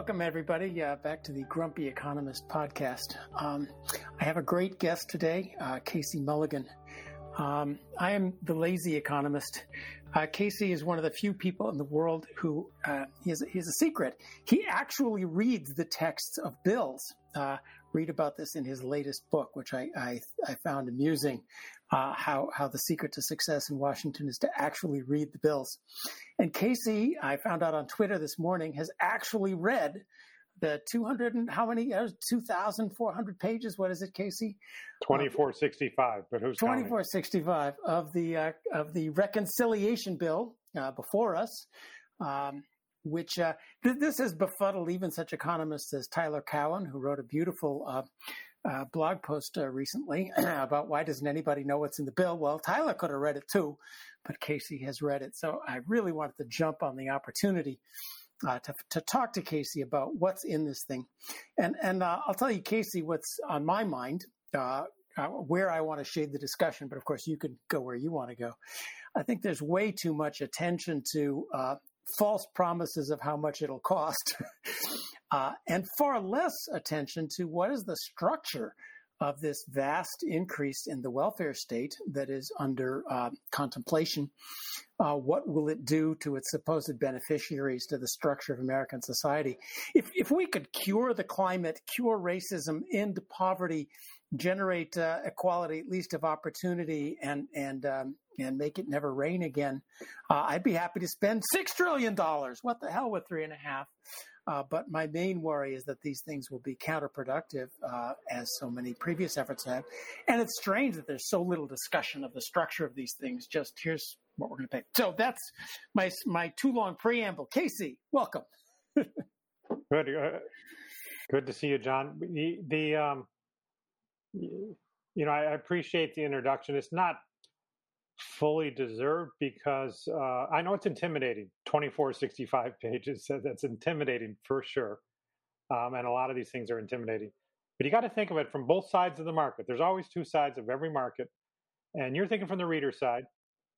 welcome everybody uh, back to the Grumpy Economist podcast. Um, I have a great guest today, uh, Casey Mulligan. Um, I am the lazy economist. Uh, Casey is one of the few people in the world who uh, he, has, he has a secret. He actually reads the texts of bills. Uh, read about this in his latest book, which I, I, I found amusing. Uh, how how the secret to success in Washington is to actually read the bills. And Casey, I found out on Twitter this morning, has actually read the 200 and how many? Uh, 2,400 pages. What is it, Casey? 2465. But who's 2465 of the uh, of the reconciliation bill uh, before us. Um, which uh, th- this has befuddled even such economists as Tyler Cowen, who wrote a beautiful uh, uh, blog post uh, recently about why doesn't anybody know what's in the bill? Well, Tyler could have read it too, but Casey has read it. So I really wanted to jump on the opportunity uh, to, to talk to Casey about what's in this thing. And, and uh, I'll tell you, Casey, what's on my mind, uh, uh, where I want to shade the discussion, but of course you can go where you want to go. I think there's way too much attention to uh, false promises of how much it'll cost, uh, and far less attention to what is the structure of this vast increase in the welfare state that is under uh, contemplation. Uh, what will it do to its supposed beneficiaries, to the structure of American society? If, if we could cure the climate, cure racism, end poverty, generate uh, equality, at least of opportunity, and and um, and make it never rain again, uh, I'd be happy to spend six trillion dollars. What the hell with three and a half? Uh, but my main worry is that these things will be counterproductive, uh, as so many previous efforts have. And it's strange that there's so little discussion of the structure of these things. Just here's what we're going to pay. So that's my my too long preamble. Casey, welcome. good, uh, good to see you, John. The, the um, you know, I appreciate the introduction. It's not fully deserved because uh, I know it's intimidating. 24, 65 pages, that's intimidating for sure. Um, and a lot of these things are intimidating. But you got to think of it from both sides of the market. There's always two sides of every market. And you're thinking from the reader side,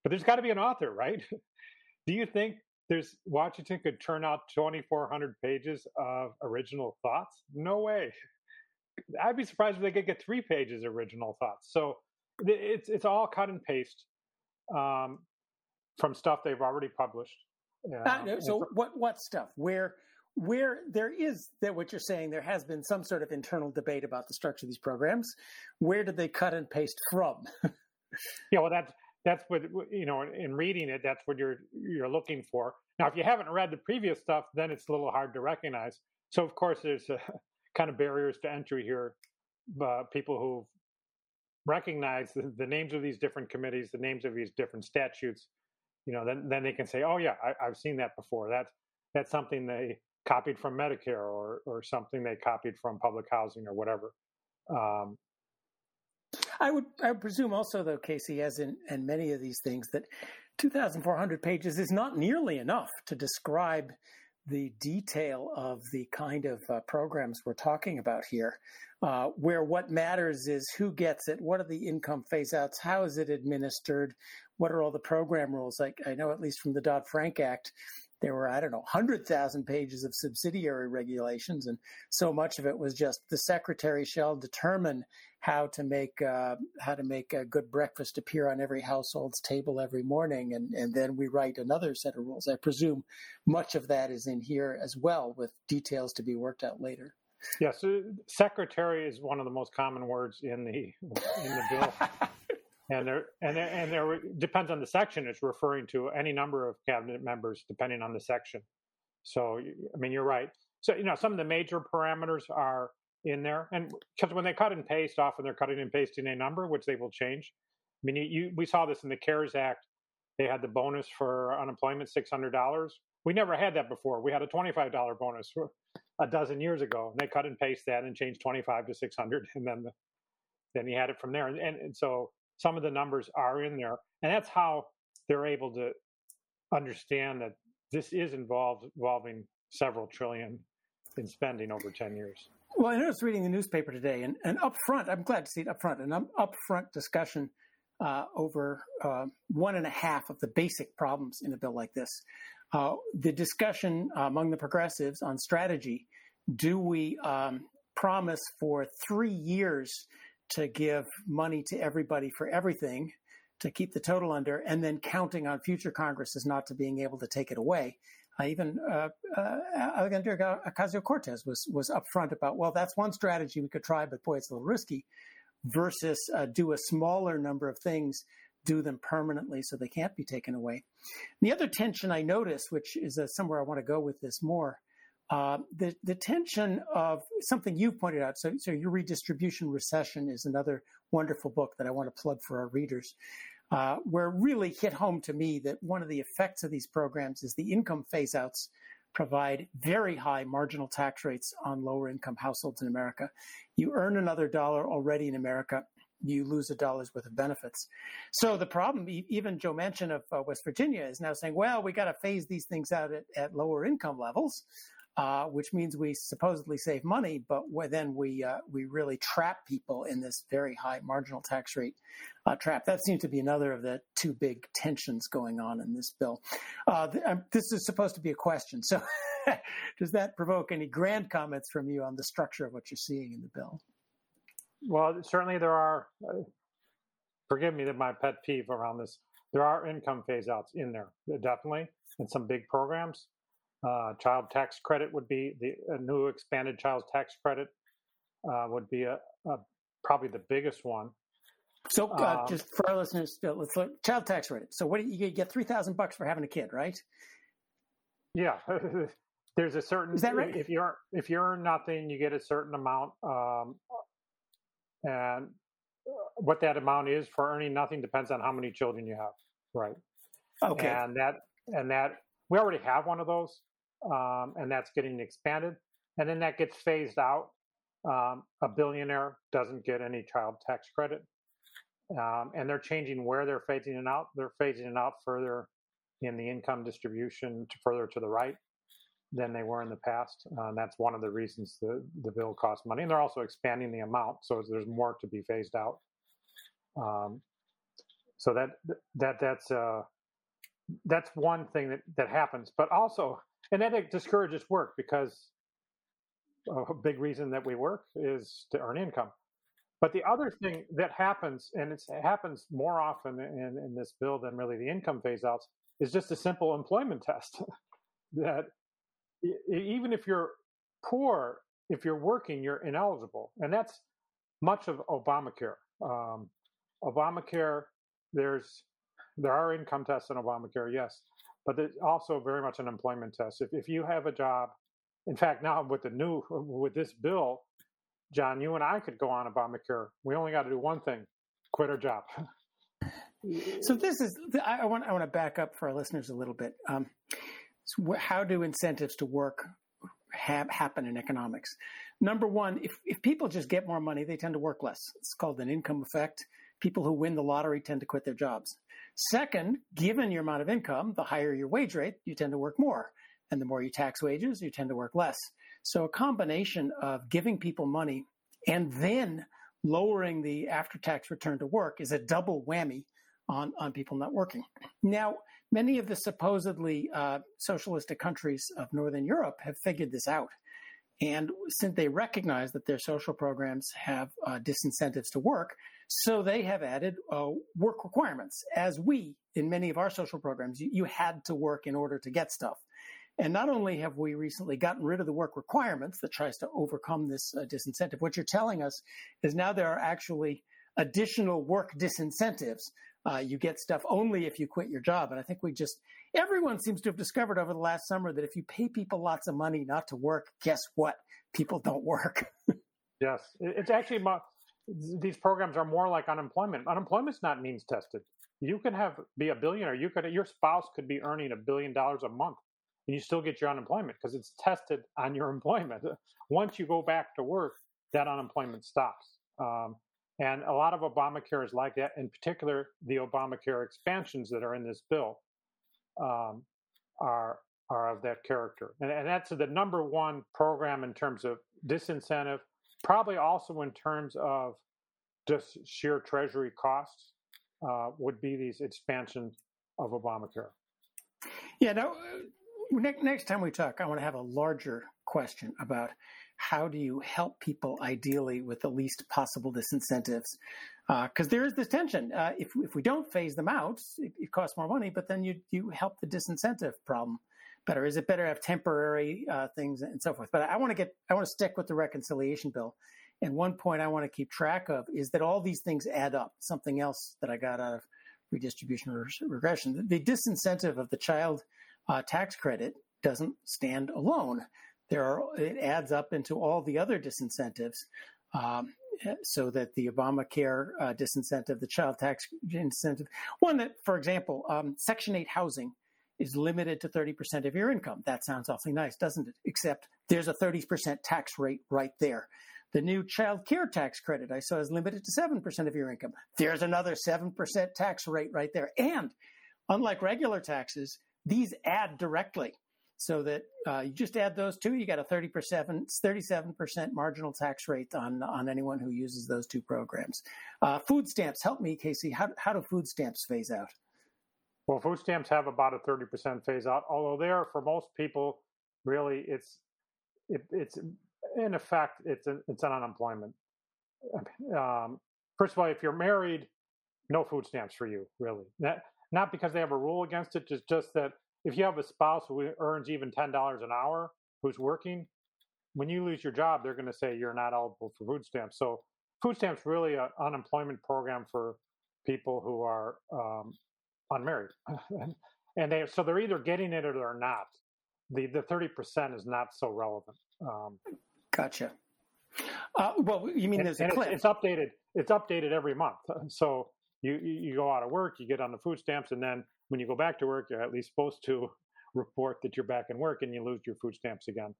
but there's got to be an author, right? Do you think there's Washington could turn out 2,400 pages of original thoughts? No way. I'd be surprised if they could get three pages original thoughts. So it's it's all cut and paste um, from stuff they've already published. Uh, so what what stuff? Where where there is that what you're saying there has been some sort of internal debate about the structure of these programs. Where did they cut and paste from? yeah, well that's that's what you know in reading it that's what you're you're looking for now if you haven't read the previous stuff then it's a little hard to recognize so of course there's a, kind of barriers to entry here uh, people who recognize the, the, names of these different committees the names of these different statutes you know then then they can say oh yeah I, have seen that before. That's that's something they copied from medicare or or something they copied from public housing or whatever. Um, I would, I would presume also, though, Casey, as in, many of these things, that 2,400 pages is not nearly enough to describe the detail of the kind of uh, programs we're talking about here, uh, where what matters is who gets it, what are the income phase outs, how is it administered, what are all the program rules. Like I know, at least from the Dodd Frank Act, there were, I don't know, 100,000 pages of subsidiary regulations, and so much of it was just the secretary shall determine how to make uh, how to make a good breakfast appear on every household's table every morning, and, and then we write another set of rules. I presume much of that is in here as well, with details to be worked out later. Yes, yeah, so secretary is one of the most common words in the in the bill. and there and there, and there depends on the section. It's referring to any number of cabinet members depending on the section. So I mean, you're right. So you know, some of the major parameters are in there, and because when they cut and paste, often they're cutting and pasting a number, which they will change. I mean, you, we saw this in the CARES Act. They had the bonus for unemployment, six hundred dollars. We never had that before. We had a twenty-five dollar bonus a dozen years ago, and they cut and paste that and changed twenty-five to six hundred, and then the, then you had it from there. And, and, and so some of the numbers are in there, and that's how they're able to understand that this is involved involving several trillion in spending over 10 years. Well, I noticed reading the newspaper today, and, and up front, I'm glad to see it up front, an up front discussion uh, over uh, one and a half of the basic problems in a bill like this. Uh, the discussion among the progressives on strategy do we um, promise for three years to give money to everybody for everything to keep the total under, and then counting on future Congresses not to being able to take it away? Uh, even uh, uh, Alexandria Ocasio Cortez was was upfront about, well, that's one strategy we could try, but boy, it's a little risky. Versus uh, do a smaller number of things, do them permanently so they can't be taken away. The other tension I notice, which is uh, somewhere I want to go with this more, uh, the the tension of something you've pointed out. So, so your redistribution recession is another wonderful book that I want to plug for our readers uh, where really hit home to me that one of the effects of these programs is the income phase outs provide very high marginal tax rates on lower income households in America. You earn another dollar already in America, you lose a dollar's worth of benefits. So the problem, even Joe Manchin of uh, West Virginia is now saying, well, we got to phase these things out at, at lower income levels uh, which means we supposedly save money, but then we uh, we really trap people in this very high marginal tax rate uh, trap. That seems to be another of the two big tensions going on in this bill. Uh, th- um, this is supposed to be a question, so does that provoke any grand comments from you on the structure of what you're seeing in the bill? Well, certainly there are. Uh, forgive me that my pet peeve around this. There are income phase outs in there, definitely, in some big programs. Uh, child tax credit would be the new expanded child tax credit uh, would be a, a, probably the biggest one. So, uh, um, just for our listeners, uh, let's look child tax credit. So, what do you, you get three thousand bucks for having a kid, right? Yeah, there's a certain. Is that right? If you're if you earn nothing, you get a certain amount, um, and what that amount is for earning nothing depends on how many children you have, right? Okay. And that and that we already have one of those um, and that's getting expanded. And then that gets phased out. Um, a billionaire doesn't get any child tax credit. Um, and they're changing where they're phasing it out. They're phasing it out further in the income distribution to further to the right than they were in the past. Uh, that's one of the reasons the, the bill costs money. And they're also expanding the amount, so there's more to be phased out. Um, so that that that's uh, that's one thing that, that happens. But also, and that discourages work because a big reason that we work is to earn income. But the other thing that happens, and it happens more often in, in this bill than really the income phase outs, is just a simple employment test. that even if you're poor, if you're working, you're ineligible. And that's much of Obamacare. Um, Obamacare, there's there are income tests in Obamacare, yes, but it's also very much an employment test. If, if you have a job, in fact, now with the new, with this bill, John, you and I could go on Obamacare. We only got to do one thing quit our job. so this is, I want, I want to back up for our listeners a little bit. Um, so how do incentives to work happen in economics? Number one, if, if people just get more money, they tend to work less. It's called an income effect. People who win the lottery tend to quit their jobs. Second, given your amount of income, the higher your wage rate, you tend to work more. And the more you tax wages, you tend to work less. So a combination of giving people money and then lowering the after tax return to work is a double whammy on, on people not working. Now, many of the supposedly uh, socialistic countries of Northern Europe have figured this out. And since they recognize that their social programs have uh, disincentives to work, so they have added uh, work requirements. As we, in many of our social programs, you, you, had to work in order to get stuff. And not only have we recently gotten rid of the work requirements that tries to overcome this uh, disincentive, what you're telling us is now there are actually additional work disincentives. Uh, you get stuff only if you quit your job. And I think we just, everyone seems to have discovered over the last summer that if you pay people lots of money not to work, guess what? People don't work. yes. It's actually these programs are more like unemployment. Unemployment's not means tested. You can have be a billionaire. You could your spouse could be earning a billion dollars a month, and you still get your unemployment because it's tested on your employment. Once you go back to work, that unemployment stops. Um, and a lot of Obamacare is like that. In particular, the Obamacare expansions that are in this bill um, are are of that character, and, and that's the number one program in terms of disincentive probably also in terms of just sheer treasury costs. uh, would be these expansions of Obamacare. Yeah. Now, next next time we talk, I want to have a larger question about how do you help people ideally with the least possible disincentives? Because uh, there is this tension. Uh, if if we don't phase them out, it, it, costs more money, but then you you help the disincentive problem better. Is it better to have temporary uh, things and so forth? But I want to get I want to stick with the reconciliation bill. And one point I want to keep track of is that all these things add up. Something else that I got out of redistribution or regression. The disincentive of the child uh, tax credit doesn't stand alone. There are, it adds up into all the other disincentives. Um, so that the Obamacare uh, disincentive, the child tax incentive, one that, for example, um, Section 8 housing is limited to 30% of your income. That sounds awfully nice, doesn't it? Except there's a 30% tax rate right there. The new child care tax credit I saw is limited to 7% of your income. There's another 7% tax rate right there. And unlike regular taxes, these add directly so that uh, you just add those two, you got a 37, 37% marginal tax rate on, on anyone who uses those two programs. Uh, food stamps, help me, Casey. How, how do food stamps phase out? Well, food stamps have about a 30% phase out, although there, for most people, really, it's it, it's in effect, it's an, it's an unemployment. Um, first of all, if you're married, no food stamps for you, really. Not, not because they have a rule against it, just just that if you have a spouse who earns even ten dollars an hour who's working, when you lose your job, they're going to say you're not eligible for food stamps. So food stamps really an unemployment program for people who are um, unmarried, and they so they're either getting it or they're not. The the thirty percent is not so relevant. Um, Gotcha. Uh, well, you mean there's a cliff? It's, it's, updated. It's updated every month. So you you go out of work, you get on the food stamps, and then when you go back to work, you're at least supposed to report that you're back in work, and you lose your food stamps again.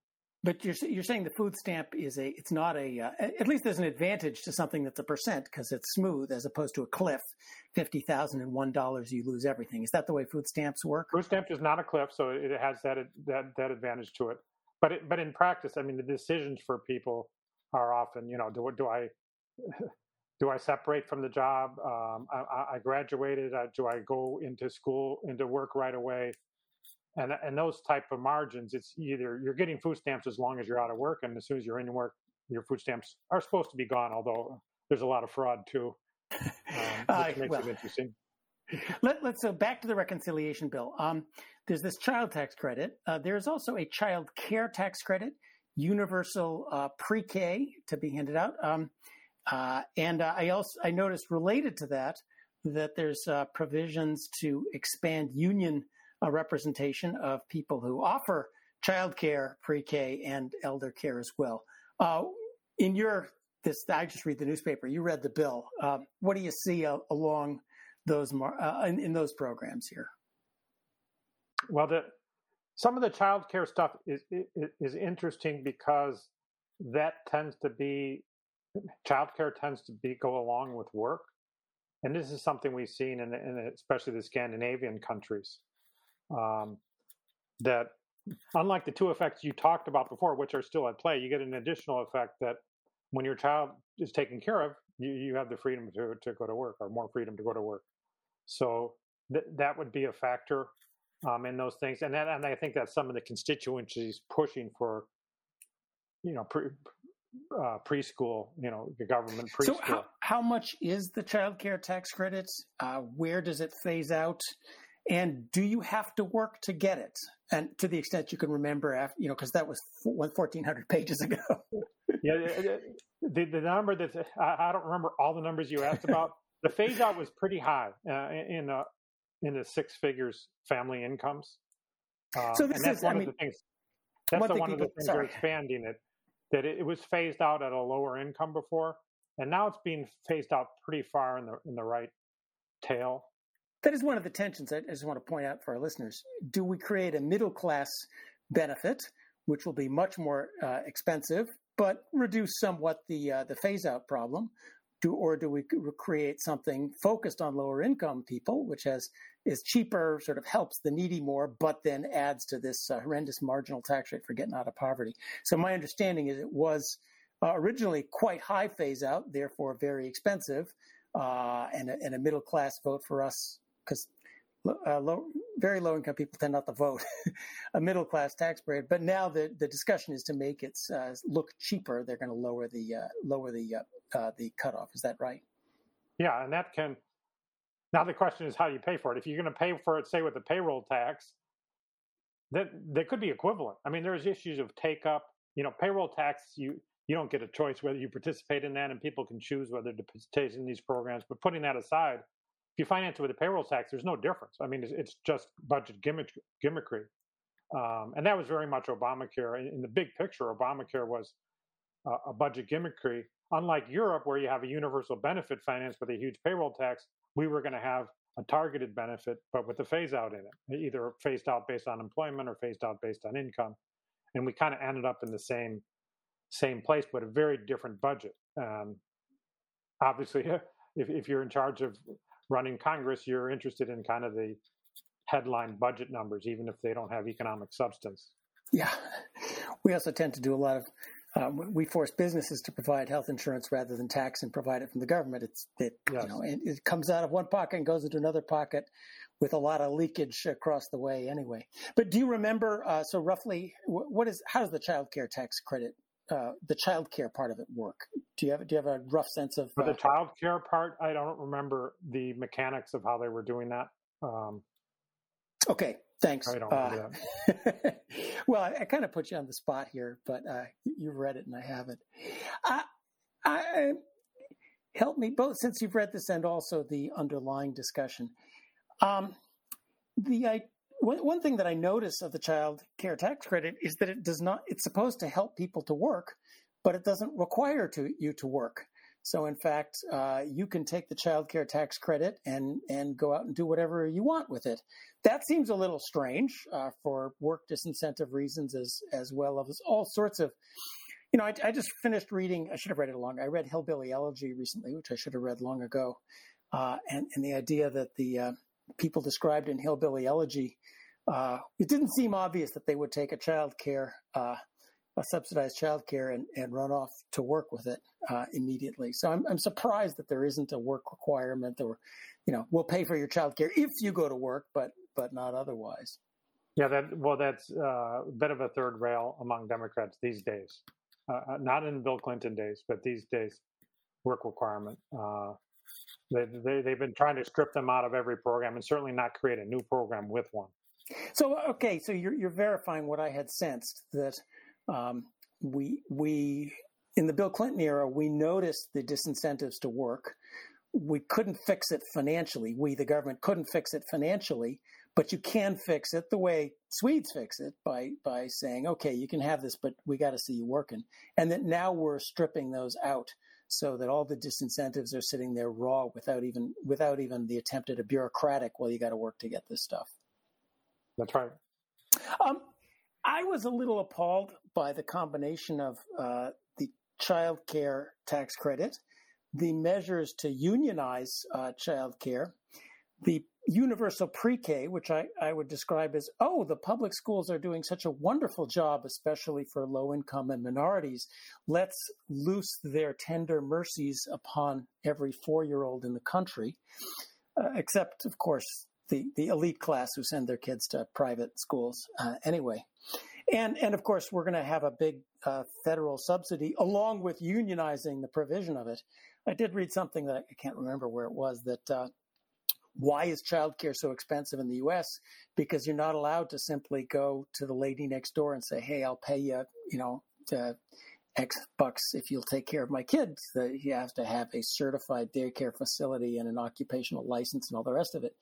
But you're you're saying the food stamp is a it's not a uh, at least there's an advantage to something that's a percent because it's smooth as opposed to a cliff, fifty thousand and one dollars you lose everything. Is that the way food stamps work? Food stamps is not a cliff, so it has that that that advantage to it but it, but in practice, I mean, the decisions for people are often, you know, do do I do I separate from the job? Um, I, I, graduated. Uh, do I go into school into work right away? And and those type of margins, it's either you're getting food stamps as long as you're out of work, and as soon as you're in work, your food stamps are supposed to be gone. Although there's a lot of fraud too, um, which uh, makes well, it interesting. Let, us so back to the reconciliation bill. Um, there's this child tax credit. Uh, there's also a child care tax credit, universal uh, pre-K to be handed out. Um, uh, and uh, I also I noticed related to that that there's uh, provisions to expand union uh, representation of people who offer childcare, pre-K, and elder care as well. in your this, I just read the newspaper. You read the bill. Um, what do you see along those in, in those programs here? Well, the, some of the childcare stuff is, is, is interesting because that tends to be childcare tends to be go along with work, and this is something we've seen in, in especially the Scandinavian countries. Um, that unlike the two effects you talked about before, which are still at play, you get an additional effect that when your child is taken care of, you, you have the freedom to, to go to work or more freedom to go to work. So th- that would be a factor um, in those things, and that, and I think that some of the constituencies pushing for, you know, pre, uh, preschool, you know, the government preschool. So how, how much is the child care tax credit? Uh, where does it phase out? And do you have to work to get it? And to the extent you can remember, after, you know, because that was 1,400 pages ago. yeah, the, the number that I, I, don't remember all the numbers you asked about. the phase out was pretty high uh, in uh, in the six figures family incomes. Uh, so that's is, one I mean, of the things. That's the, one of the things sorry. are expanding it. That it, it, was phased out at a lower income before, and now it's being phased out pretty far in the in the right tail. That is one of the tensions I just want to point out for our listeners. Do we create a middle class benefit, which will be much more uh, expensive, but reduce somewhat the uh, the phase out problem? Do, or do we create something focused on lower income people, which has is cheaper, sort of helps the needy more, but then adds to this uh, horrendous marginal tax rate for getting out of poverty. So my understanding is it was uh, originally quite high phase out, therefore very expensive. uh, and, a, and a middle class vote for us because uh, low, very low income people tend not to vote a middle class tax break. But now the, the discussion is to make it uh, look cheaper. They're going to lower the uh, lower the uh, uh, the cutoff. Is that right? Yeah, and that can. Now the question is how you pay for it? If you're going to pay for it, say with the payroll tax, that they could be equivalent. I mean, there's issues of take up. You know, payroll tax you you don't get a choice whether you participate in that, and people can choose whether to participate in these programs. But putting that aside, if you finance it with a payroll tax, there's no difference. I mean, it's, it's just budget gimmick, gimmickry. Um, and that was very much Obamacare. In, in the big picture, Obamacare was uh, a budget gimmickry. Unlike Europe, where you have a universal benefit financed with a huge payroll tax, we were going to have a targeted benefit, but with a phase out in it, either phased out based on employment or phased out based on income. And we kind of ended up in the same same place, but a very different budget. Um, obviously, if, if you're in charge of running Congress, you're interested in kind of the headline budget numbers, even if they don't have economic substance. Yeah. We also tend to do a lot of, um, we force businesses to provide health insurance rather than tax and provide it from the government. It's, it, yes. you know, it, it comes out of one pocket and goes into another pocket with a lot of leakage across the way anyway. But do you remember, uh, so roughly, what is, how does the child care tax credit uh, the child care part of it work? Do you have do you have a rough sense of for the uh, child care part? I don't remember the mechanics of how they were doing that. Um, okay, thanks. I don't uh, that. well, I, I kind of put you on the spot here, but uh, you've read it and I haven't. I, I, help me both since you've read this and also the underlying discussion. Um, the I, one, one thing that I notice of the child care tax credit is that it does not, it's supposed to help people to work, but it doesn't require to, you to work. So in fact, uh, you can take the child care tax credit and, and go out and do whatever you want with it. That seems a little strange uh, for work disincentive reasons as, as well as all sorts of, you know, I, I, just finished reading, I should have read it along. I read Hillbilly Elegy recently, which I should have read long ago. Uh, and, and the idea that the, uh, people described in Hillbilly Elegy, uh, it didn't seem obvious that they would take a child care, uh, a subsidized child care, and, and run off to work with it uh, immediately. So I'm, I'm surprised that there isn't a work requirement or, you know, we'll pay for your child care if you go to work, but but not otherwise. Yeah, that well, that's uh, a bit of a third rail among Democrats these days. Uh, uh, not in Bill Clinton days, but these days, work requirement. They, they, they've been trying to strip them out of every program and certainly not create a new program with one. So okay, so you're you're verifying what I had sensed that um, we we in the Bill Clinton era we noticed the disincentives to work. We couldn't fix it financially. We, the government, couldn't fix it financially, but you can fix it the way Swedes fix it by by saying, okay, you can have this, but we got to see you working. And that now we're stripping those out so that all the disincentives are sitting there raw without even without even the attempt at a bureaucratic well you got to work to get this stuff. That's right. Um, i was a little appalled by the combination of uh, the child care tax credit the measures to unionize uh, child care the universal pre-K, which I, I would describe as, oh, the public schools are doing such a wonderful job, especially for low income and minorities. Let's loose their tender mercies upon every four year old in the country, uh, except, of course, the, the elite class who send their kids to private schools uh, anyway. And, and of course, we're going to have a big uh, federal subsidy along with unionizing the provision of it. I did read something that I can't remember where it was that uh, why is childcare so expensive in the US? Because you're not allowed to simply go to the lady next door and say, "Hey, I'll pay you, you know, X bucks if you'll take care of my kids." That you have to have a certified daycare facility and an occupational license and all the rest of it.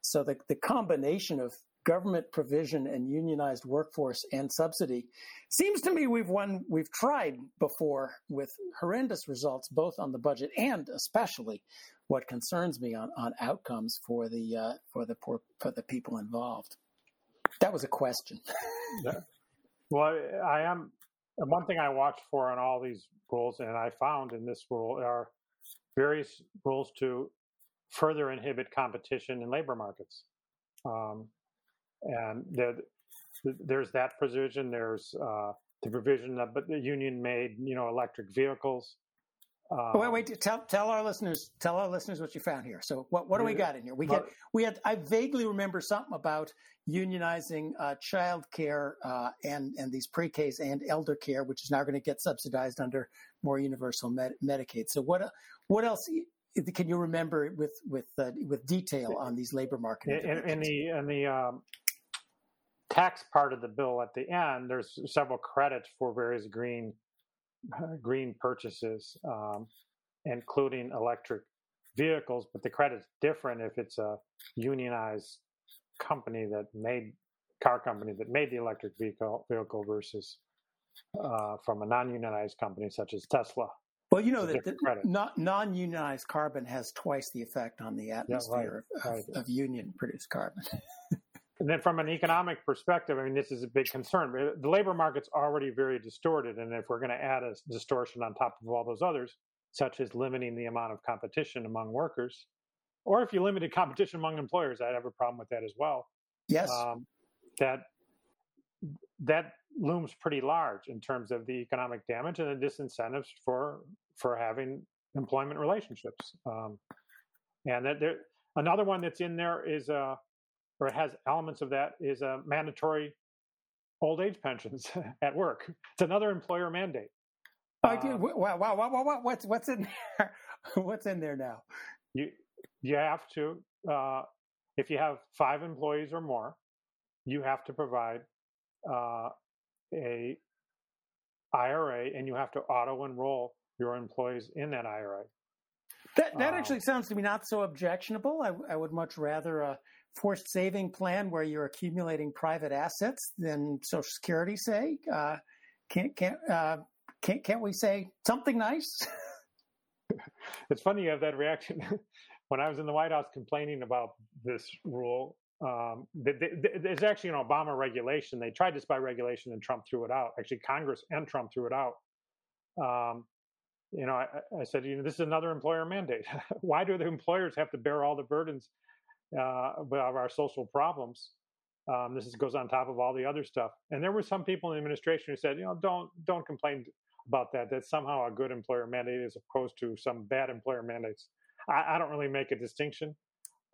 So the the combination of government provision and unionized workforce and subsidy seems to me we've won we've tried before with horrendous results both on the budget and especially what concerns me on, on outcomes for the uh, for the poor for the people involved. That was a question. yeah. Well, I am one thing I watch for on all these rules, and I found in this rule are various rules to further inhibit competition in labor markets. Um, and there, there's that provision. There's uh, the provision that but the union made, you know, electric vehicles Um, wait, wait. Tell tell our listeners tell our listeners what you found here. So what what do we got in here? We get we had I vaguely remember something about unionizing uh, child care uh, and and these pre-Ks and elder care, which is now going to get subsidized under more universal med- Medicaid. So what what else can you remember with with uh, with detail on these labor market? In, in the in the um, tax part of the bill at the end, there's several credits for various green green purchases, um, including electric vehicles, but the credit's different if it's a unionized company that made car company that made the electric vehicle vehicle versus uh, from a non-unionized company such as Tesla. Well, you know that not, non-unionized carbon has twice the effect on the atmosphere yeah, right, of, right. of union-produced carbon. And then from an economic perspective, I mean, this is a big concern. The labor market's already very distorted. And if we're going to add a distortion on top of all those others, such as limiting the amount of competition among workers, or if you limited competition among employers, I'd have a problem with that as well. Yes. Um, that that looms pretty large in terms of the economic damage and the disincentives for for having employment relationships. Um, and that there, another one that's in there is uh, or it has elements of that, is a mandatory old age pensions at work. It's another employer mandate. I do. Wow, wow, wow, wow, What's what's in there? what's in there now? You you have to uh, if you have five employees or more, you have to provide uh, a IRA, and you have to auto enroll your employees in that IRA. That that um, actually sounds to me not so objectionable. I, I would much rather uh, forced saving plan where you're accumulating private assets than Social Security say? Uh, can't can't uh, can't can't we say something nice? it's funny you have that reaction. when I was in the White House complaining about this rule, um, there's actually an Obama regulation. They tried this by regulation, and Trump threw it out. Actually, Congress and Trump threw it out. Um, you know, I, I, said, you know, this is another employer mandate. Why do the employers have to bear all the burdens uh, of our social problems. Um, this is, goes on top of all the other stuff. And there were some people in the administration who said, you know, don't don't complain about that. That's somehow a good employer mandate as opposed to some bad employer mandates. I, I don't really make a distinction.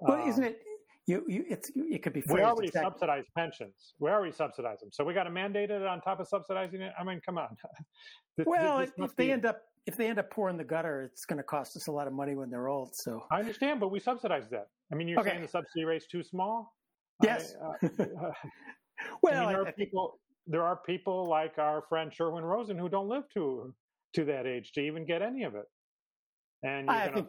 Well, um, isn't it? You, you, it's, it could be. We already subsidize pensions. We already subsidize them. So we got to mandate it on top of subsidizing it. I mean, come on. this, well, this if they end up if they end up pouring the gutter, it's going to cost us a lot of money when they're old. So I understand, but we subsidize that. I mean, you're okay. saying the subsidy rate's too small? Yes. I, uh, well, I mean, there are people. There are people like our friend Sherwin Rosen who don't live to to that age to even get any of it. And I gonna... think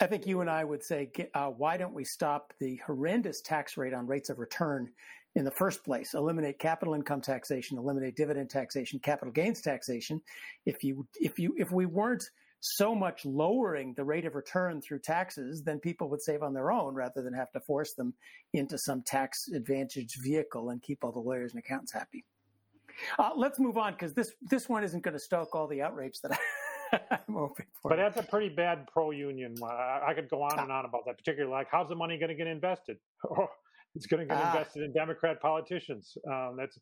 I think you and I would say, uh, why don't we stop the horrendous tax rate on rates of return in the first place? Eliminate capital income taxation, eliminate dividend taxation, capital gains taxation. If you if you if we weren't so much lowering the rate of return through taxes, then people would save on their own rather than have to force them into some tax advantaged vehicle and keep all the lawyers and accountants happy. Uh, let's move on because this this one isn't going to stoke all the outrage that I, am hoping for. But that's a pretty bad pro union. I, I could go on and on about that, particularly like how's the money going to get invested? Oh, it's going to get ah. invested in Democrat politicians. Um, that's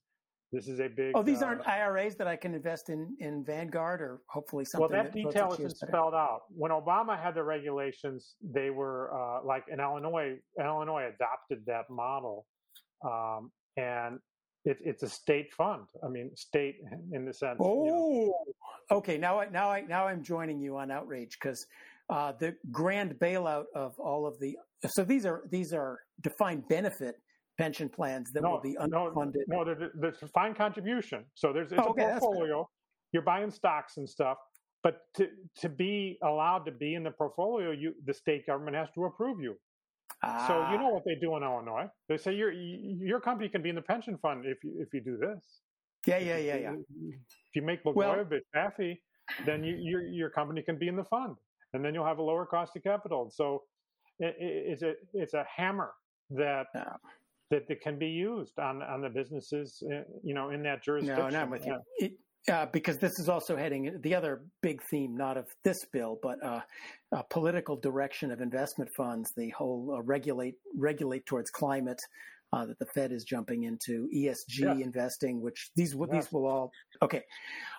this is a big. Oh, these uh, aren't IRAs that I can invest in in Vanguard or hopefully something. Well, that, that detail isn't spelled out. When Obama had the regulations, they were uh, like in Illinois. Illinois adopted that model, um, and it, it's a state fund. I mean, state in the sense. Oh, you know. Okay. Now, I, now, I, now I'm joining you on outrage because uh, the grand bailout of all of the. So these are these are defined benefit pension plans that no, will be unfunded. No, no there's a defined contribution. So there's it's oh, okay, a portfolio. You're buying stocks and stuff, but to to be allowed to be in the portfolio, you the state government has to approve you. Ah. So you know what they do in Illinois? They say your your company can be in the pension fund if you if you do this. Yeah, yeah, yeah, yeah. If you make Blagojevich well, happy, then you, your your company can be in the fund, and then you'll have a lower cost of capital. So it, it's a it's a hammer that yeah that, that can be used on on the businesses, uh, you know, in that jurisdiction. No, I'm with you. It, uh, because this is also heading the other big theme, not of this bill, but uh, political direction of investment funds. The whole uh, regulate regulate towards climate, uh, that the Fed is jumping into ESG Yeah. investing, which these will these will all okay.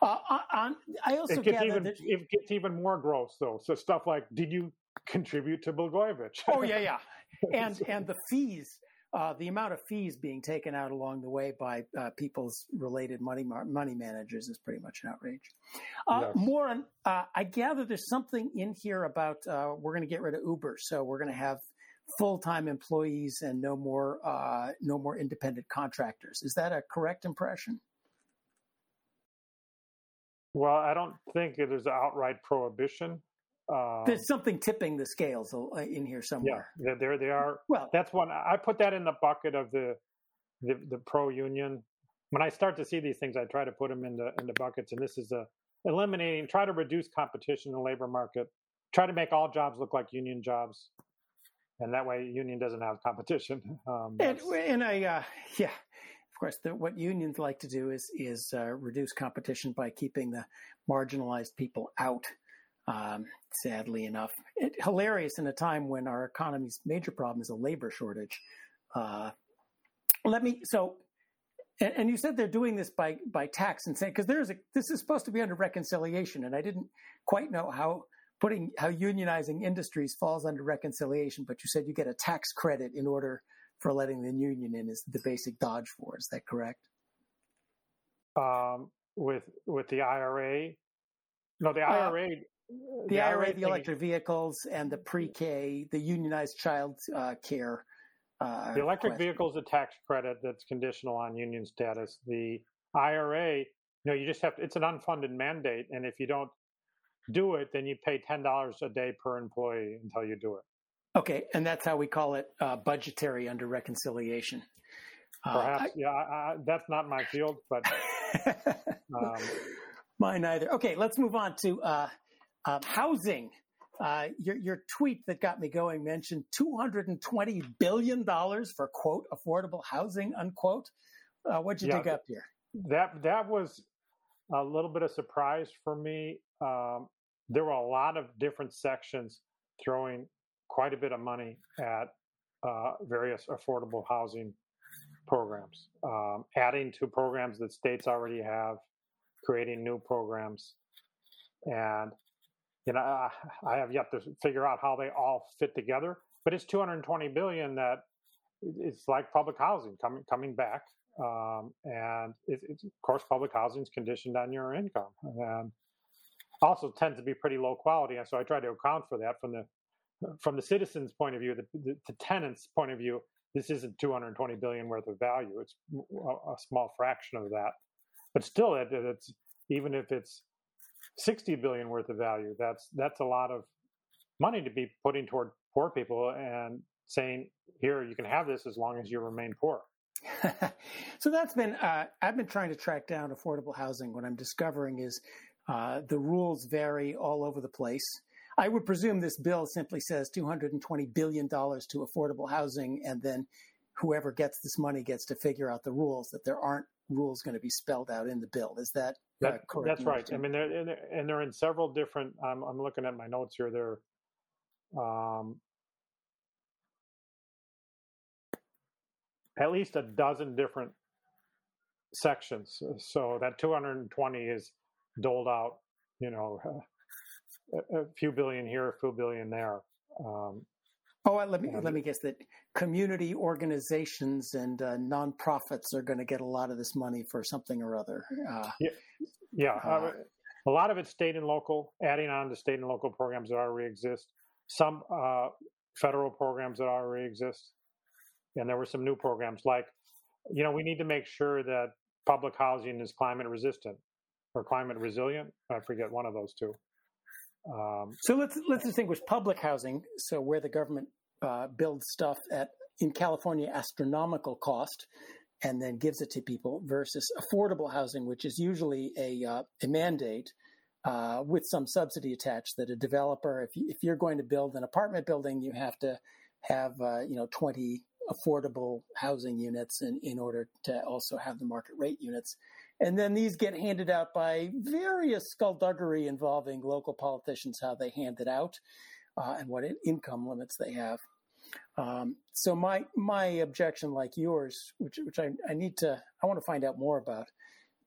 Uh, on, I also It gets even that it gets even more gross though. So stuff like, did you contribute to Blagojevich? oh yeah yeah, and and the fees. Uh, the amount of fees being taken out along the way by uh, people's related money mar- money managers is pretty much an outrage. Uh, Yes. More on, uh, I gather there's something in here about uh, we're going to get rid of Uber, so we're going to have full time employees and no more uh, no more independent contractors. Is that a correct impression? Well, I don't think it is an outright prohibition. Um, There's something tipping the scales uh, in here somewhere. there- there they are. Well, That's one I put that in the bucket of the the, the pro union. When I start to see these things, I try to put them in the in the buckets, and this is a eliminating, try to reduce competition in the labor market, try to make all jobs look like union jobs, and that way union doesn't have competition. Um, And, and I, uh, yeah, of course, the, what unions like to do is is uh, reduce competition by keeping the marginalized people out. Um, sadly enough, it, hilarious in a time when our economy's major problem is a labor shortage. Uh, let me so. And, and you said they're doing this by by tax and saying because there's a this is supposed to be under reconciliation, and I didn't quite know how putting how unionizing industries falls under reconciliation, but you said you get a tax credit in order for letting the union in is the basic dodge for. Is that correct? um, with with the IRA. No, the Uh, IRA. The, IRA, thing the electric vehicles, and the pre-K, the unionized child uh, care. Uh, The electric vehicle is a tax credit that's conditional on union status. The IRA, you know, you just have to, it's an unfunded mandate, and if you don't do it, then you pay ten dollars a day per employee until you do it. Okay, and that's how we call it uh, budgetary under reconciliation. Uh, Perhaps, yeah, I, I, that's not my field, but um, Mine either. Okay, let's move on to uh, uh, housing. Uh, your, your tweet that got me going mentioned $220 billion for, quote, affordable housing, unquote. Uh, what'd you Yeah, dig up here? that that was a little bit of surprise for me. Um, there were a lot of different sections throwing quite a bit of money at uh, various affordable housing programs, um, adding to programs that states already have, creating new programs, and you know I, have yet to figure out how they all fit together. But it's 220 billion that it's like public housing coming coming back um, and it, of course public housing is conditioned on your income and also tends to be pretty low quality and so i try to account for that from the from the citizens point of view the, the, the tenants point of view this isn't 220 billion worth of value it's a, a small fraction of that but still it, it's even if it's 60 billion worth of value that's that's a lot of money to be putting toward poor people and saying here you can have this as long as you remain poor so that's been, uh, I've been trying to track down affordable housing. What I'm discovering is uh, the rules vary all over the place. I would presume this bill simply says $220 billion to affordable housing, and then whoever gets this money gets to figure out the rules, that there aren't rules going to be spelled out in the bill. Is that, uh, correct? that's right. I mean, they're, and they're- and they're in several different. I'm, I'm looking at my notes here. They're um, at least a dozen different sections. So that 220 is doled out. You know, a, a few billion here, a few billion there. Um, Oh, let me Yeah. let me guess that community organizations and uh, nonprofits are going to get a lot of this money for something or other. Uh, Yeah, Uh, uh, a lot of it's state and local, adding on to state and local programs that already exist. Some uh, federal programs that already exist, and there were some new programs like, you know, we need to make sure that public housing is climate resistant or climate resilient. I forget one of those two. Um, So let's let's distinguish public housing, so where the government uh, builds stuff at in California astronomical cost, and then gives it to people, versus affordable housing, which is usually a uh, a mandate uh, with some subsidy attached. That a developer, if you, if you're going to build an apartment building, you have to have uh, you know 20 affordable housing units in, in order to also have the market rate units. And then these get handed out by various skullduggery involving local politicians, how they hand it out uh, and what income limits they have. Um, so my my objection, like yours, which which I, I need to I want to find out more about,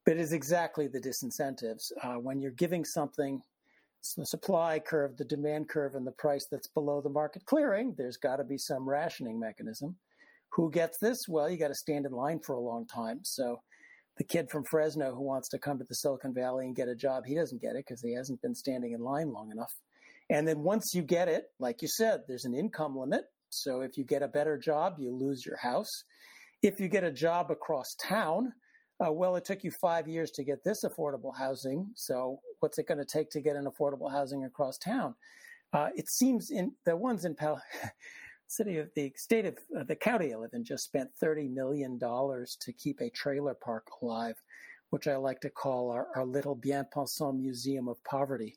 but is exactly the disincentives. Uh, when you're giving something the supply curve, the demand curve, and the price that's below the market clearing, there's got to be some rationing mechanism. Who gets this? Well, you got to stand in line for a long time. So the kid from Fresno who wants to come to the Silicon Valley and get a job, he doesn't get it because he hasn't been standing in line long enough. And then once you get it, like you said, there's an income limit. So if you get a better job, you lose your house. If you get a job across town, uh, well, it took you five years to get this affordable housing. So what's it going to take to get an affordable housing across town? Uh, it seems in the ones in Pal- city of the state of uh, the county I live in just spent thirty million dollars to keep a trailer park alive, which I like to call our, our little bien pensant museum of poverty,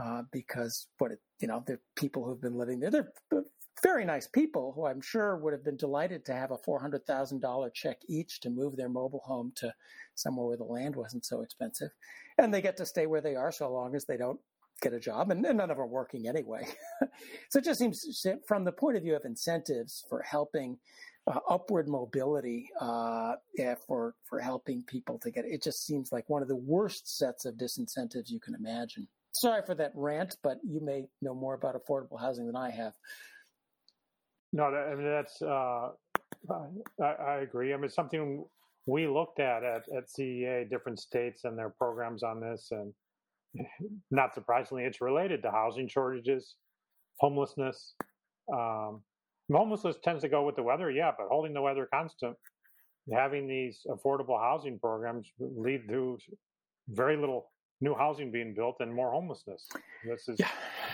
uh, because what it, you know the people who've been living there they're very nice people who I'm sure would have been delighted to have a $400,000 check each to move their mobile home to somewhere where the land wasn't so expensive. And they get to stay where they are so long as they don't get a job, and, none of them are working anyway. so it just seems, from the point of view of incentives for helping uh, upward mobility, uh, yeah, for for helping people to get it, it just seems like one of the worst sets of disincentives you can imagine. Sorry for that rant, but you may know more about affordable housing than I have. No, I mean that's uh, I, I, agree. I mean something we looked at, at at CEA, different states and their programs on this, and not surprisingly, it's related to housing shortages, homelessness. Um, homelessness tends to go with the weather, yeah, but holding the weather constant, having these affordable housing programs lead to very little new housing being built and more homelessness. This is, yeah.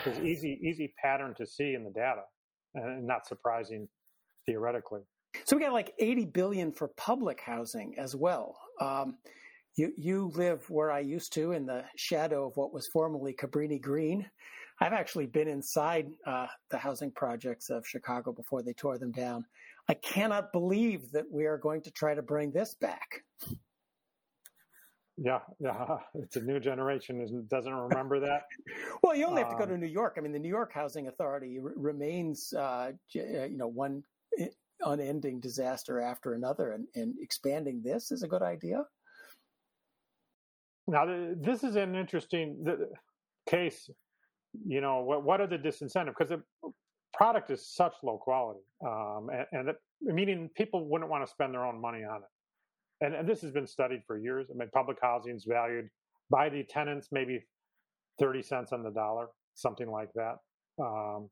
is easy easy pattern to see in the data and not surprising theoretically. So we got like 80 billion for public housing as well. Um, you, you live where I used to in the shadow of what was formerly Cabrini Green. I've actually been inside uh, the housing projects of Chicago before they tore them down. I cannot believe that we are going to try to bring this back. Yeah, yeah, it's a new generation doesn't remember that. well, you only have to go to um, New York. I mean, the New York Housing Authority r- remains, uh, uh you know, one unending disaster after another, and, and expanding this is a good idea. Now, this is an interesting case. You know, what what are the disincentives? Because the product is such low quality, um, and, and meaning people wouldn't want to spend their own money on it and, and this has been studied for years. I mean, public housing is valued by the tenants maybe 30 cents on the dollar, something like that. Um,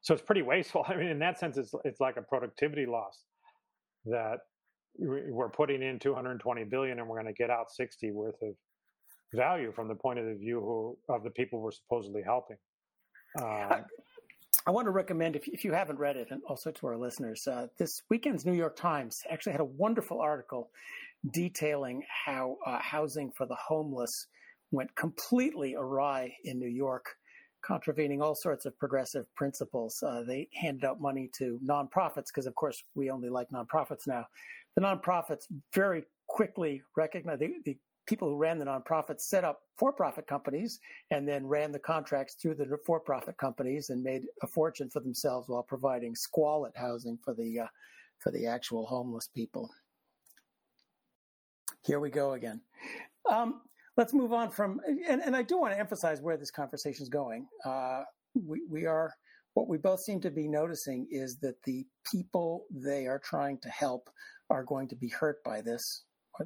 so it's pretty wasteful. I mean, in that sense, it's it's like a productivity loss that we're putting in 220 billion and we're going to get out 60 worth of value from the point of the view who, of the people we're supposedly helping. Um, I want to recommend, if, if you haven't read it, and also to our listeners, uh, this weekend's New York Times actually had a wonderful article detailing how uh, housing for the homeless went completely awry in New York, contravening all sorts of progressive principles. Uh, they handed out money to nonprofits because, of course, we only like nonprofits now. The nonprofits very quickly recognized the, the people who ran the nonprofits set up for-profit companies and then ran the contracts through the for-profit companies and made a fortune for themselves while providing squalid housing for the uh, for the actual homeless people. Here we go again. Um, let's move on from, and, and, I do want to emphasize where this conversation is going. Uh, we, we are, what we both seem to be noticing is that the people they are trying to help are going to be hurt by this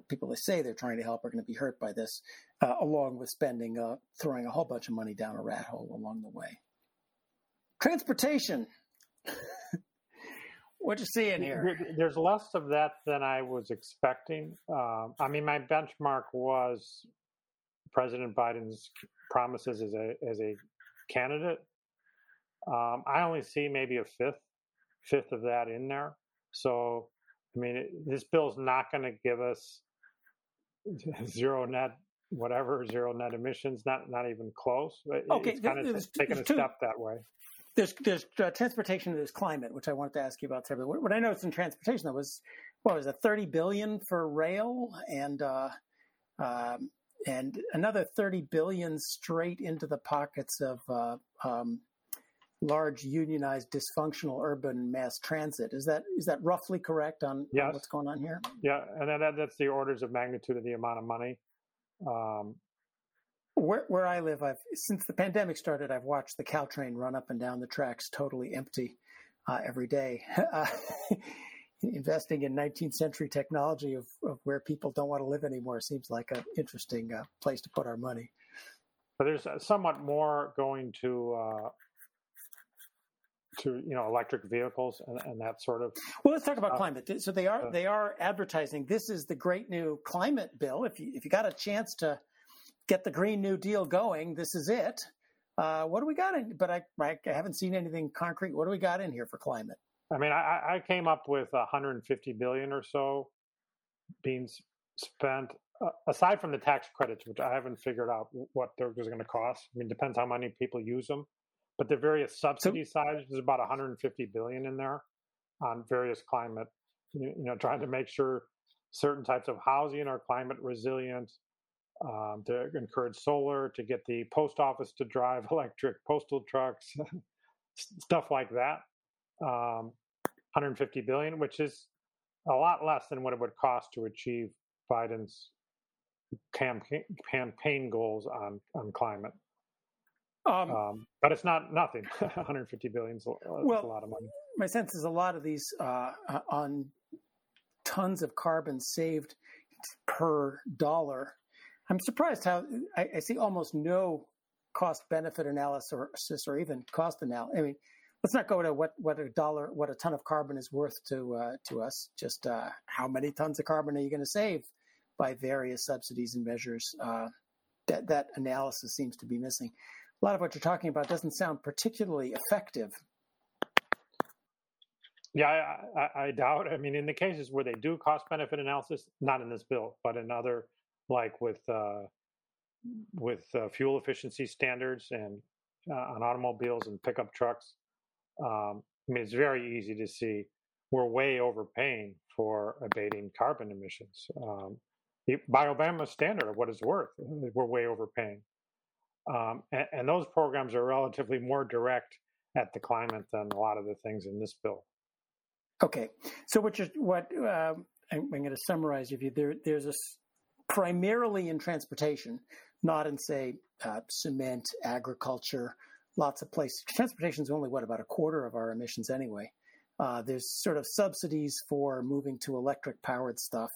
people they say they're trying to help are going to be hurt by this, uh, along with spending, uh, throwing a whole bunch of money down a rat hole along the way. Transportation. what you see in here? There's less of that than I was expecting. Um, I mean, my benchmark was President Biden's promises as a as a candidate. Um, I only see maybe a fifth fifth of that in there. So I mean, it, this bill's not going to give us zero net whatever zero net emissions not not even close okay it's kind of taking a two, step that way there's there's uh, transportation there's climate which i wanted to ask you about separately what, i noticed in transportation that was what was it 30 billion for rail and uh, um, and another 30 billion straight into the pockets of uh, um, large unionized dysfunctional urban mass transit. Is that is that roughly correct on, yes. what's going on here? Yeah, and that, that's the orders of magnitude of the amount of money. Um, where where I live, I've since the pandemic started, I've watched the Caltrain run up and down the tracks totally empty uh, every day. Uh, investing in 19th century technology of, of, where people don't want to live anymore seems like an interesting uh, place to put our money. But there's somewhat more going to uh, to you know electric vehicles and, and, that sort of. Well, let's talk about uh, climate. So they are uh, they are advertising this is the great new climate bill. If you if you got a chance to get the Green New Deal going, this is it. Uh, what do we got in? But I, I haven't seen anything concrete. What do we got in here for climate? I mean, I, I came up with 150 billion or so being spent uh, aside from the tax credits, which I haven't figured out what they're going to cost. I mean, depends how many people use them. But the various subsidy so, sides, there's about 150 billion in there on various climate. You, you know, trying to make sure certain types of housing are climate resilient, um, to encourage solar, to get the post office to drive electric postal trucks, stuff like that. Um, 150 billion, which is a lot less than what it would cost to achieve Biden's campaign campaign goals on on climate. Um, um, but it's not nothing. 150 billion is a, well, a lot of money. My sense is a lot of these uh, on tons of carbon saved per dollar. I'm surprised how I, I see almost no cost benefit analysis or, or even cost analysis. I mean, let's not go to what, what a dollar, what a ton of carbon is worth to uh, to us. Just uh, how many tons of carbon are you going to save by various subsidies and measures? Uh, that that analysis seems to be missing a lot of what you're talking about doesn't sound particularly effective. Yeah, I, I, I, doubt. I mean, in the cases where they do cost benefit analysis, not in this bill, but in other, like with uh, with uh, fuel efficiency standards and uh, on automobiles and pickup trucks. Um, I mean, it's very easy to see we're way overpaying for abating carbon emissions. Um, by Obama's standard of what it's worth, we're way overpaying. Um, and, and, those programs are relatively more direct at the climate than a lot of the things in this bill. Okay, so what you what uh, I'm, I'm, going to summarize if you there, there's a primarily in transportation, not in say uh, cement, agriculture, lots of places. Transportation is only what about a quarter of our emissions anyway. Uh, there's sort of subsidies for moving to electric powered stuff,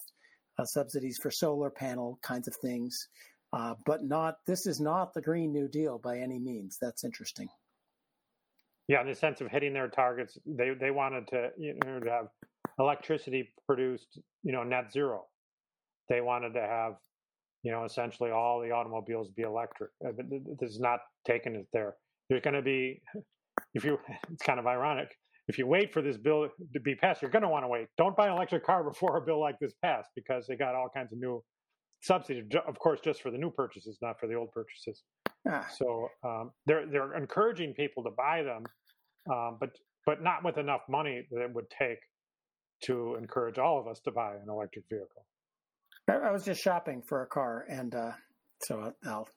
uh, subsidies for solar panel kinds of things. Uh, but not this is not the Green New Deal by any means. That's interesting. Yeah, in the sense of hitting their targets, they they wanted to you know to have electricity produced you know net zero. They wanted to have you know essentially all the automobiles be electric. Uh, this is not taking it there. There's going to be if you it's kind of ironic if you wait for this bill to be passed, you're going to want to wait. Don't buy an electric car before a bill like this passed because they got all kinds of new subsidy, of course, just for the new purchases, not for the old purchases. Ah. So um, they're they're encouraging people to buy them, um, but but not with enough money that it would take to encourage all of us to buy an electric vehicle. I was just shopping for a car, and uh, so I'll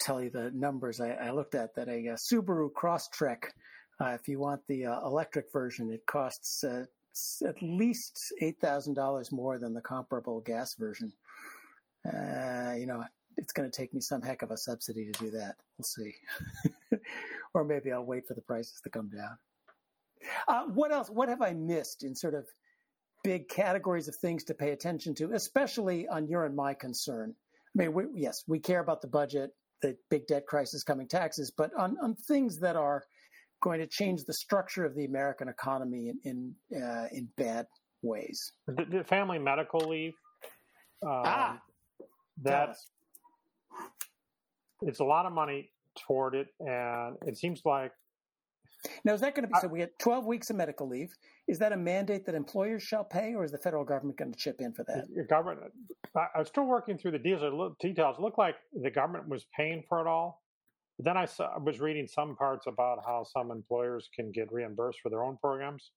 tell you the numbers I, I looked at. That a, a Subaru Crosstrek, uh, if you want the uh, electric version, it costs uh, at least eight thousand dollars more than the comparable gas version uh, you know, it's going to take me some heck of a subsidy to do that. We'll see. or maybe I'll wait for the prices to come down. Uh, what else? What have I missed in sort of big categories of things to pay attention to, especially on your and my concern? I mean, we, yes, we care about the budget, the big debt crisis, coming taxes, but on, on things that are going to change the structure of the American economy in in, uh, in bad ways. The, the family medical leave. Um, ah that it's a lot of money toward it, and it seems like. Now, is that going to be so? We had 12 weeks of medical leave. Is that a mandate that employers shall pay, or is the federal government going to chip in for that? The government. I was still working through the details. Details it looked like the government was paying for it all. But then I, saw, I was reading some parts about how some employers can get reimbursed for their own programs.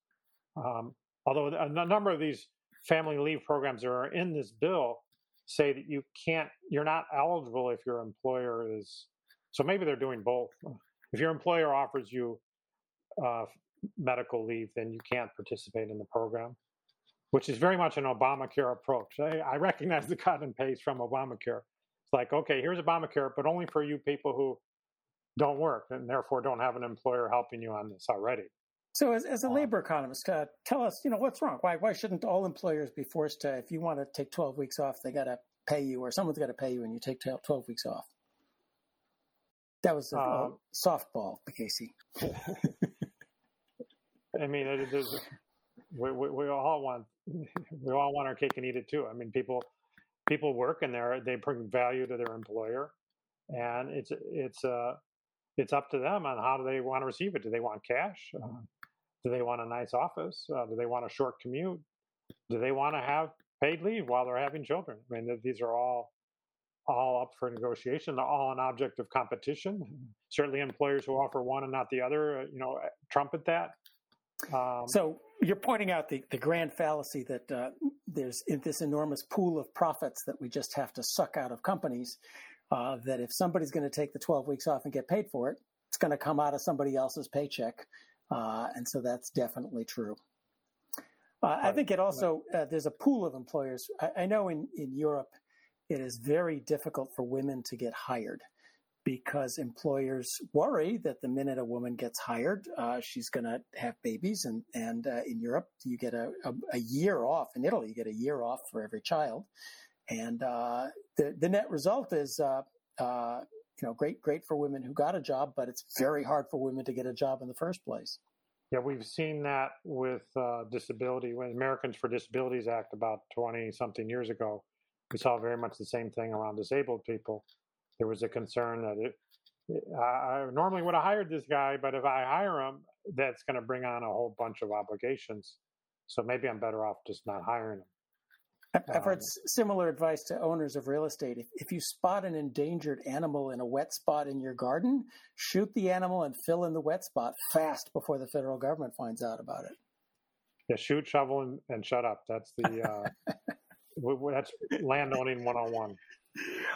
Um, although a number of these family leave programs that are in this bill say that you can't, you're not eligible if your employer is, so maybe they're doing both. If your employer offers you uh, medical leave, then you can't participate in the program, which is very much an Obamacare approach. I, I recognize the cut and paste from Obamacare. It's like, okay, here's Obamacare, but only for you people who don't work and therefore don't have an employer helping you on this already. So, as, as a um, labor economist, uh, tell us, you know, what's wrong? Why why shouldn't all employers be forced to, if you want to take twelve weeks off, they got to pay you, or someone's got to pay you, and you take twelve weeks off? That was a, uh, softball, Casey. I mean, it is, we, we, we, all want we all want our cake and eat it too. I mean, people people work and they they bring value to their employer, and it's it's uh it's up to them on how do they want to receive it. Do they want cash? Uh, do they want a nice office? Uh, do they want a short commute? Do they want to have paid leave while they're having children? I mean, these are all all up for negotiation, They're all an object of competition. Certainly, employers who offer one and not the other, uh, you know, trumpet that. Um, so you're pointing out the, the grand fallacy that uh, there's this enormous pool of profits that we just have to suck out of companies. Uh, that if somebody's going to take the 12 weeks off and get paid for it, it's going to come out of somebody else's paycheck. Uh, and so that's definitely true. Uh, I think it also, uh, there's a pool of employers. I, I know in, in Europe, it is very difficult for women to get hired because employers worry that the minute a woman gets hired, uh, she's going to have babies. And, and uh, in Europe, you get a, a, a, year off. In Italy, you get a year off for every child. And uh, the, the net result is, uh, uh, you know, great, great for women who got a job, but it's very hard for women to get a job in the first place. Yeah, we've seen that with uh, disability, when Americans for Disabilities Act about 20 something years ago. We saw very much the same thing around disabled people there was a concern that it, I normally would have hired this guy, but if I hire him, that's going to bring on a whole bunch of obligations. So maybe I'm better off just not hiring him. I've heard um, similar advice to owners of real estate. If, if you spot an endangered animal in a wet spot in your garden, shoot the animal and fill in the wet spot fast before the federal government finds out about it. Yeah, shoot, shovel, and, and shut up. That's the uh, that's landowning 101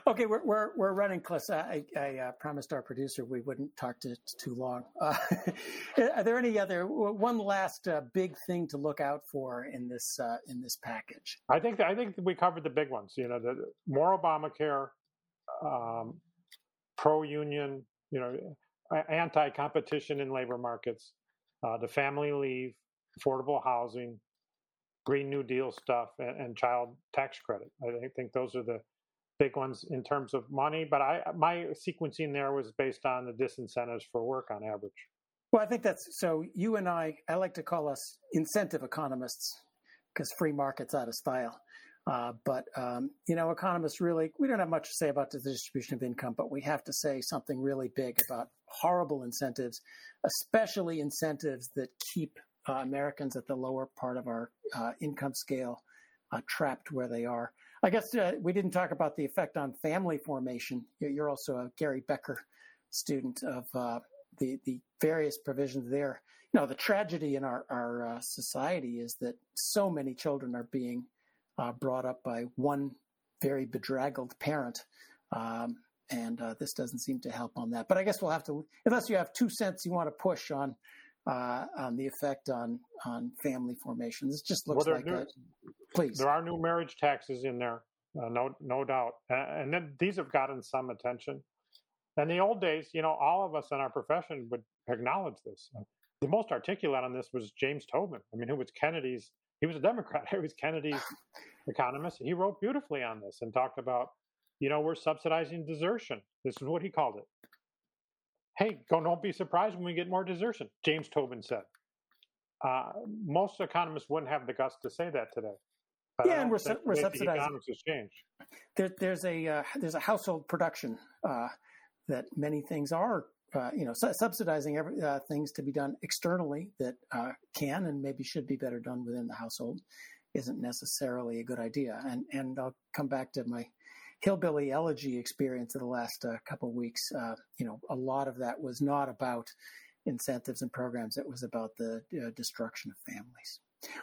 okay, we're, we're, we're running close. I, I uh, promised our producer we wouldn't talk to too long. Uh, are there any other one last uh, big thing to look out for in this uh, in this package? I think I think we covered the big ones. You know, the more Obamacare, um, pro union, you know, anti competition in labor markets, uh, the family leave, affordable housing, Green New Deal stuff, and, and child tax credit. I think those are the big ones in terms of money, but I my sequencing there was based on the disincentives for work on average. Well, I think that's so. You and I, I like to call us incentive economists because free market's out of style. Uh, but um, you know, economists really we don't have much to say about the distribution of income, but we have to say something really big about horrible incentives, especially incentives that keep uh, Americans at the lower part of our uh, income scale uh, trapped where they are. I guess uh, we didn't talk about the effect on family formation. You're also a Gary Becker student of uh, the the various provisions there. You know, the tragedy in our our uh, society is that so many children are being uh, brought up by one very bedraggled parent. Um, and uh, this doesn't seem to help on that. But I guess we'll have to, unless you have two cents you want to push on uh, on the effect on on family formations. It just looks well, like new, a, please. There are new marriage taxes in there, uh, no no doubt, and then these have gotten some attention. In the old days, you know, all of us in our profession would acknowledge this. The most articulate on this was James Tobin. I mean, who was Kennedy's? He was a Democrat. He was Kennedy's economist. He wrote beautifully on this and talked about, you know, we're subsidizing desertion. This is what he called it hey, don't be surprised when we get more desertion, James Tobin said. Uh, most economists wouldn't have the guts to say that today. But yeah, and we're, we're subsidizing. Economics has changed. There, there's a uh, there's a household production uh, that many things are uh, you know su- subsidizing every, uh, things to be done externally that uh, can and maybe should be better done within the household isn't necessarily a good idea. And and I'll come back to my hillbilly elegy experience of the last uh, couple of weeks, uh, you know, a lot of that was not about incentives and programs. It was about the uh, destruction of families.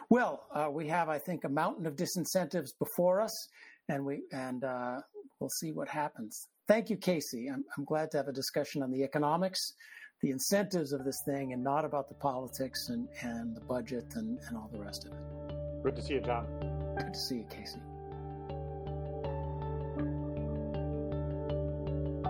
Well, uh, we have, I think, a mountain of disincentives before us, and we and uh, we'll see what happens. Thank you, Casey. I'm, I'm glad to have a discussion on the economics, the incentives of this thing and not about the politics and, and the budget and, and all the rest of it. Good to see you, John. Good to see you, Casey.